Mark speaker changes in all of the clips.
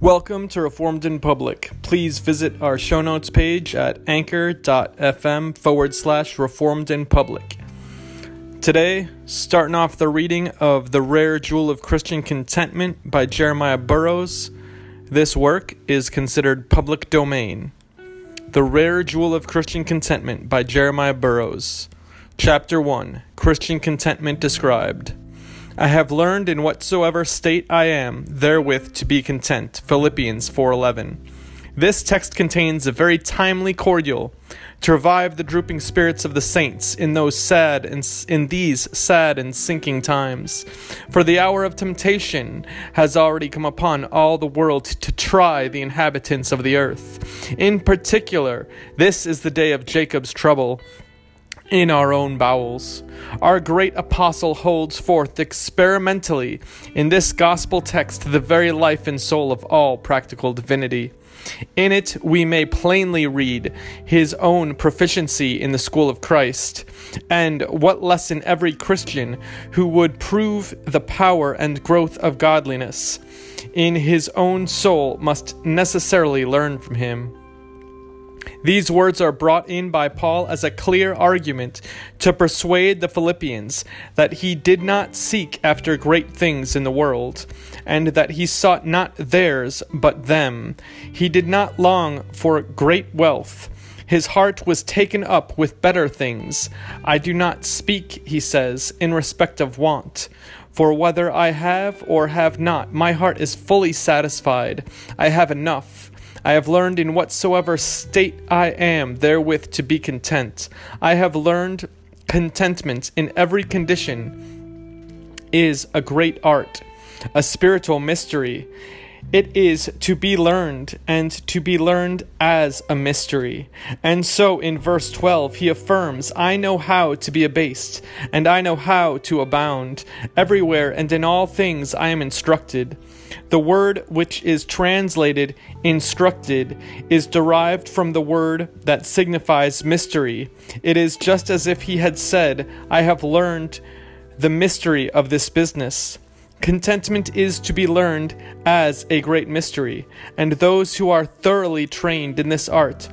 Speaker 1: Welcome to Reformed in Public. Please visit our show notes page at anchor.fm forward slash reformed in public. Today, starting off the reading of The Rare Jewel of Christian Contentment by Jeremiah Burroughs. This work is considered public domain. The Rare Jewel of Christian Contentment by Jeremiah Burroughs. Chapter 1 Christian Contentment Described. I have learned in whatsoever state I am therewith to be content. Philippians 4:11. This text contains a very timely cordial to revive the drooping spirits of the saints in those sad and in these sad and sinking times. For the hour of temptation has already come upon all the world to try the inhabitants of the earth. In particular, this is the day of Jacob's trouble in our own bowels. Our great apostle holds forth experimentally in this gospel text the very life and soul of all practical divinity. In it, we may plainly read his own proficiency in the school of Christ, and what lesson every Christian who would prove the power and growth of godliness in his own soul must necessarily learn from him. These words are brought in by Paul as a clear argument to persuade the Philippians that he did not seek after great things in the world, and that he sought not theirs but them. He did not long for great wealth. His heart was taken up with better things. I do not speak, he says, in respect of want. For whether I have or have not, my heart is fully satisfied. I have enough. I have learned in whatsoever state I am therewith to be content. I have learned contentment in every condition is a great art, a spiritual mystery. It is to be learned and to be learned as a mystery. And so in verse 12, he affirms, I know how to be abased, and I know how to abound. Everywhere and in all things I am instructed. The word which is translated instructed is derived from the word that signifies mystery. It is just as if he had said, I have learned the mystery of this business. Contentment is to be learned as a great mystery, and those who are thoroughly trained in this art,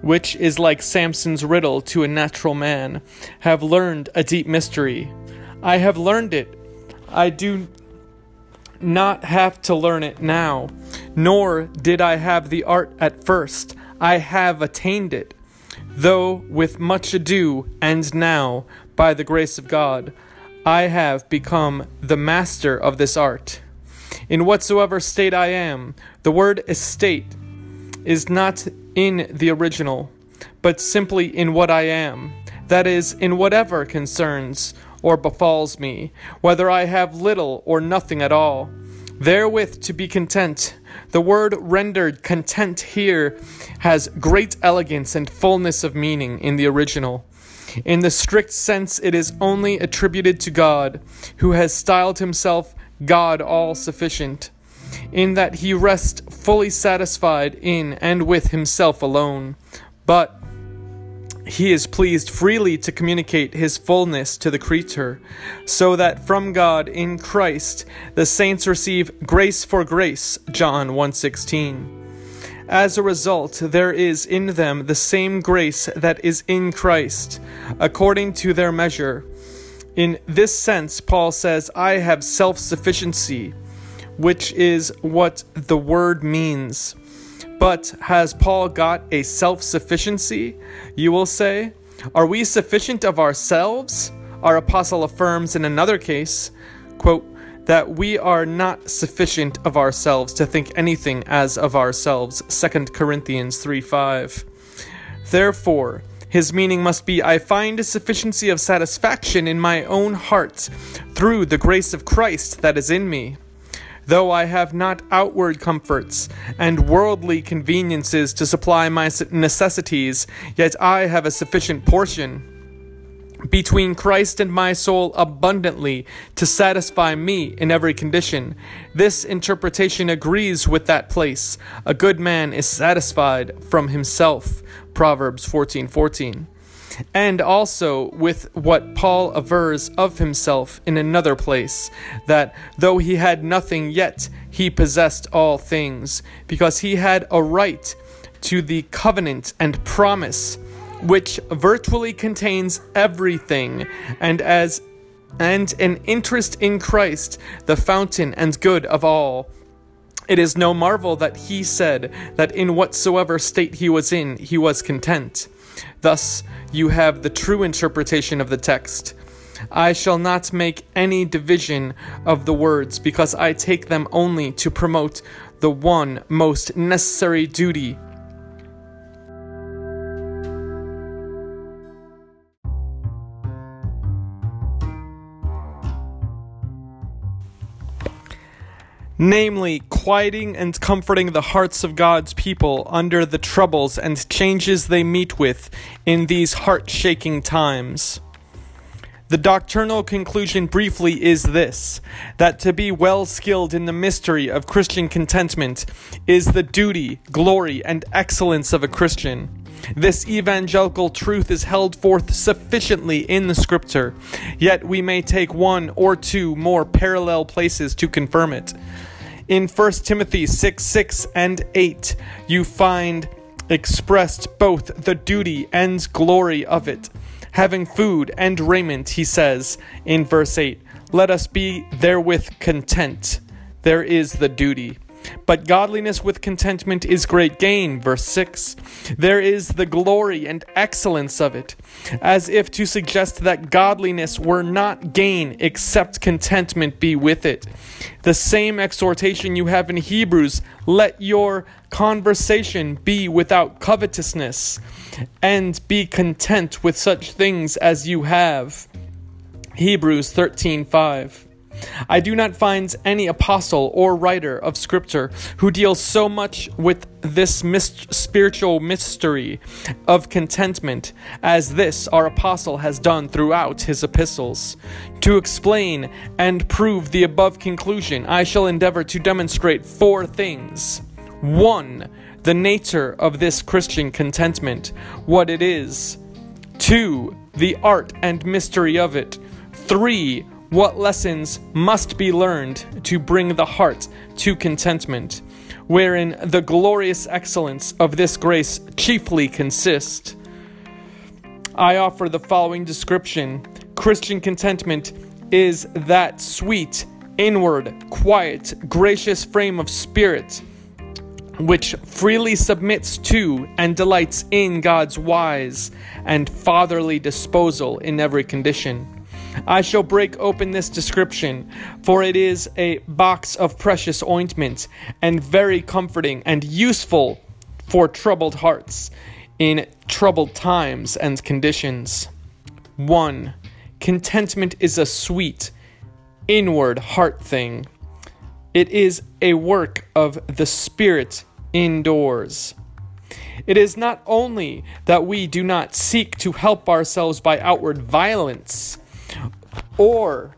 Speaker 1: which is like Samson's riddle to a natural man, have learned a deep mystery. I have learned it. I do not have to learn it now, nor did I have the art at first. I have attained it, though with much ado, and now, by the grace of God, I have become the master of this art. In whatsoever state I am, the word estate is not in the original, but simply in what I am, that is, in whatever concerns or befalls me, whether I have little or nothing at all. Therewith to be content. The word rendered content here has great elegance and fullness of meaning in the original. In the strict sense, it is only attributed to God, who has styled himself God all sufficient, in that he rests fully satisfied in and with himself alone. But he is pleased freely to communicate his fullness to the creature, so that from God in Christ the saints receive grace for grace. John 1:16. As a result, there is in them the same grace that is in Christ, according to their measure. In this sense, Paul says, I have self sufficiency, which is what the word means. But has Paul got a self sufficiency? You will say. Are we sufficient of ourselves? Our apostle affirms in another case, quote, that we are not sufficient of ourselves to think anything as of ourselves 2 corinthians 3 5 therefore his meaning must be I find a sufficiency of satisfaction in my own heart through the grace of Christ that is in me. Though I have not outward comforts and worldly conveniences to supply my necessities, yet I have a sufficient portion between Christ and my soul abundantly to satisfy me in every condition. This interpretation agrees with that place. A good man is satisfied from himself. Proverbs 14:14. 14, and also with what Paul avers of himself in another place that though he had nothing yet, he possessed all things, because he had a right to the covenant and promise, which virtually contains everything, and as and an interest in Christ, the fountain and good of all. It is no marvel that he said that in whatsoever state he was in, he was content. Thus, you have the true interpretation of the text. I shall not make any division of the words, because I take them only to promote the one most necessary duty namely, quieting and comforting the hearts of God's people under the troubles and changes they meet with in these heart shaking times. The doctrinal conclusion briefly is this that to be well skilled in the mystery of Christian contentment is the duty, glory, and excellence of a Christian. This evangelical truth is held forth sufficiently in the Scripture, yet we may take one or two more parallel places to confirm it. In 1 Timothy 6 6 and 8, you find expressed both the duty and glory of it. Having food and raiment, he says in verse 8, let us be therewith content. There is the duty. But godliness with contentment is great gain. Verse 6. There is the glory and excellence of it, as if to suggest that godliness were not gain except contentment be with it. The same exhortation you have in Hebrews let your conversation be without covetousness, and be content with such things as you have. Hebrews 13 5. I do not find any apostle or writer of Scripture who deals so much with this spiritual mystery of contentment as this our apostle has done throughout his epistles. To explain and prove the above conclusion, I shall endeavor to demonstrate four things. 1. The nature of this Christian contentment, what it is. 2. The art and mystery of it. 3 what lessons must be learned to bring the heart to contentment, wherein the glorious excellence of this grace chiefly consists. I offer the following description Christian contentment is that sweet, inward, quiet, gracious frame of spirit which freely submits to and delights in God's wise and fatherly disposal in every condition. I shall break open this description, for it is a box of precious ointment, and very comforting and useful for troubled hearts in troubled times and conditions. 1. Contentment is a sweet, inward heart thing. It is a work of the Spirit indoors. It is not only that we do not seek to help ourselves by outward violence, or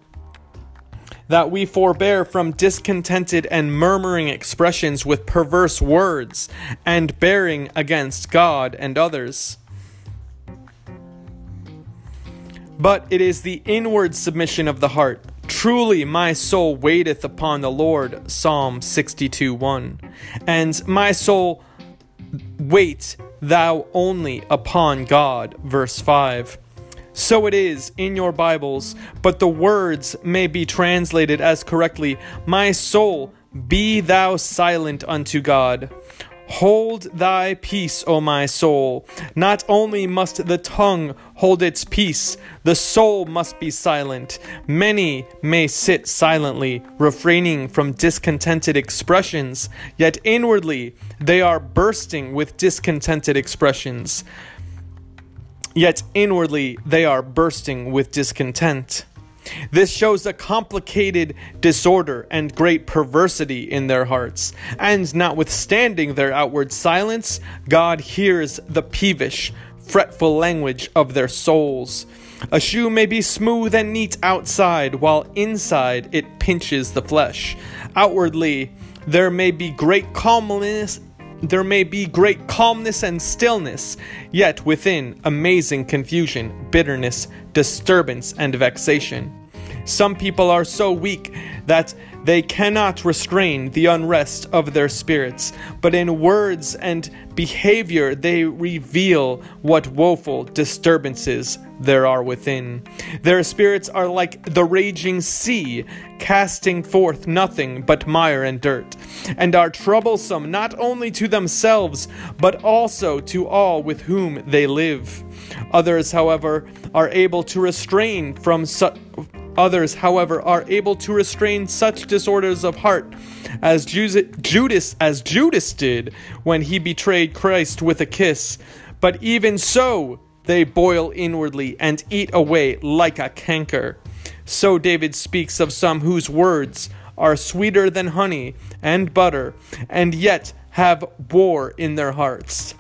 Speaker 1: that we forbear from discontented and murmuring expressions with perverse words and bearing against God and others. But it is the inward submission of the heart. Truly, my soul waiteth upon the Lord, Psalm 62 1. And my soul, wait thou only upon God, verse 5. So it is in your Bibles, but the words may be translated as correctly My soul, be thou silent unto God. Hold thy peace, O my soul. Not only must the tongue hold its peace, the soul must be silent. Many may sit silently, refraining from discontented expressions, yet inwardly they are bursting with discontented expressions yet inwardly they are bursting with discontent. This shows a complicated disorder and great perversity in their hearts. And notwithstanding their outward silence, God hears the peevish, fretful language of their souls. A shoe may be smooth and neat outside, while inside it pinches the flesh. Outwardly, there may be great calmness there may be great calmness and stillness, yet within amazing confusion, bitterness, disturbance, and vexation. Some people are so weak that they cannot restrain the unrest of their spirits, but in words and behavior they reveal what woeful disturbances there are within. Their spirits are like the raging sea, casting forth nothing but mire and dirt, and are troublesome not only to themselves, but also to all with whom they live. Others, however, are able to restrain from such Others, however, are able to restrain such disorders of heart as Judas as Judas did when he betrayed Christ with a kiss. But even so, they boil inwardly and eat away like a canker. So David speaks of some whose words are sweeter than honey and butter, and yet have war in their hearts.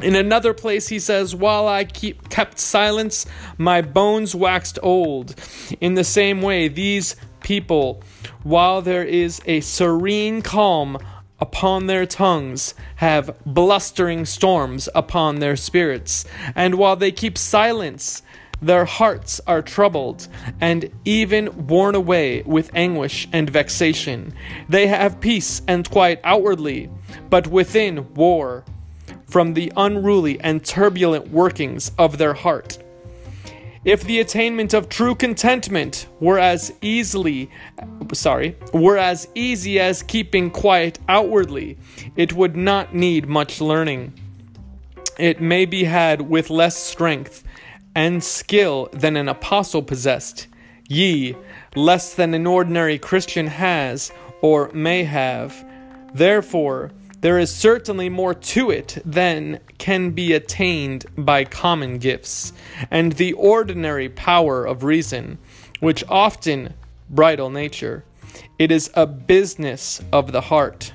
Speaker 1: In another place, he says, While I keep, kept silence, my bones waxed old. In the same way, these people, while there is a serene calm upon their tongues, have blustering storms upon their spirits. And while they keep silence, their hearts are troubled, and even worn away with anguish and vexation. They have peace and quiet outwardly, but within war from the unruly and turbulent workings of their heart. If the attainment of true contentment were as easily sorry, were as easy as keeping quiet outwardly, it would not need much learning. It may be had with less strength and skill than an apostle possessed, ye, less than an ordinary Christian has or may have. Therefore, there is certainly more to it than can be attained by common gifts, and the ordinary power of reason, which often bridle nature. It is a business of the heart.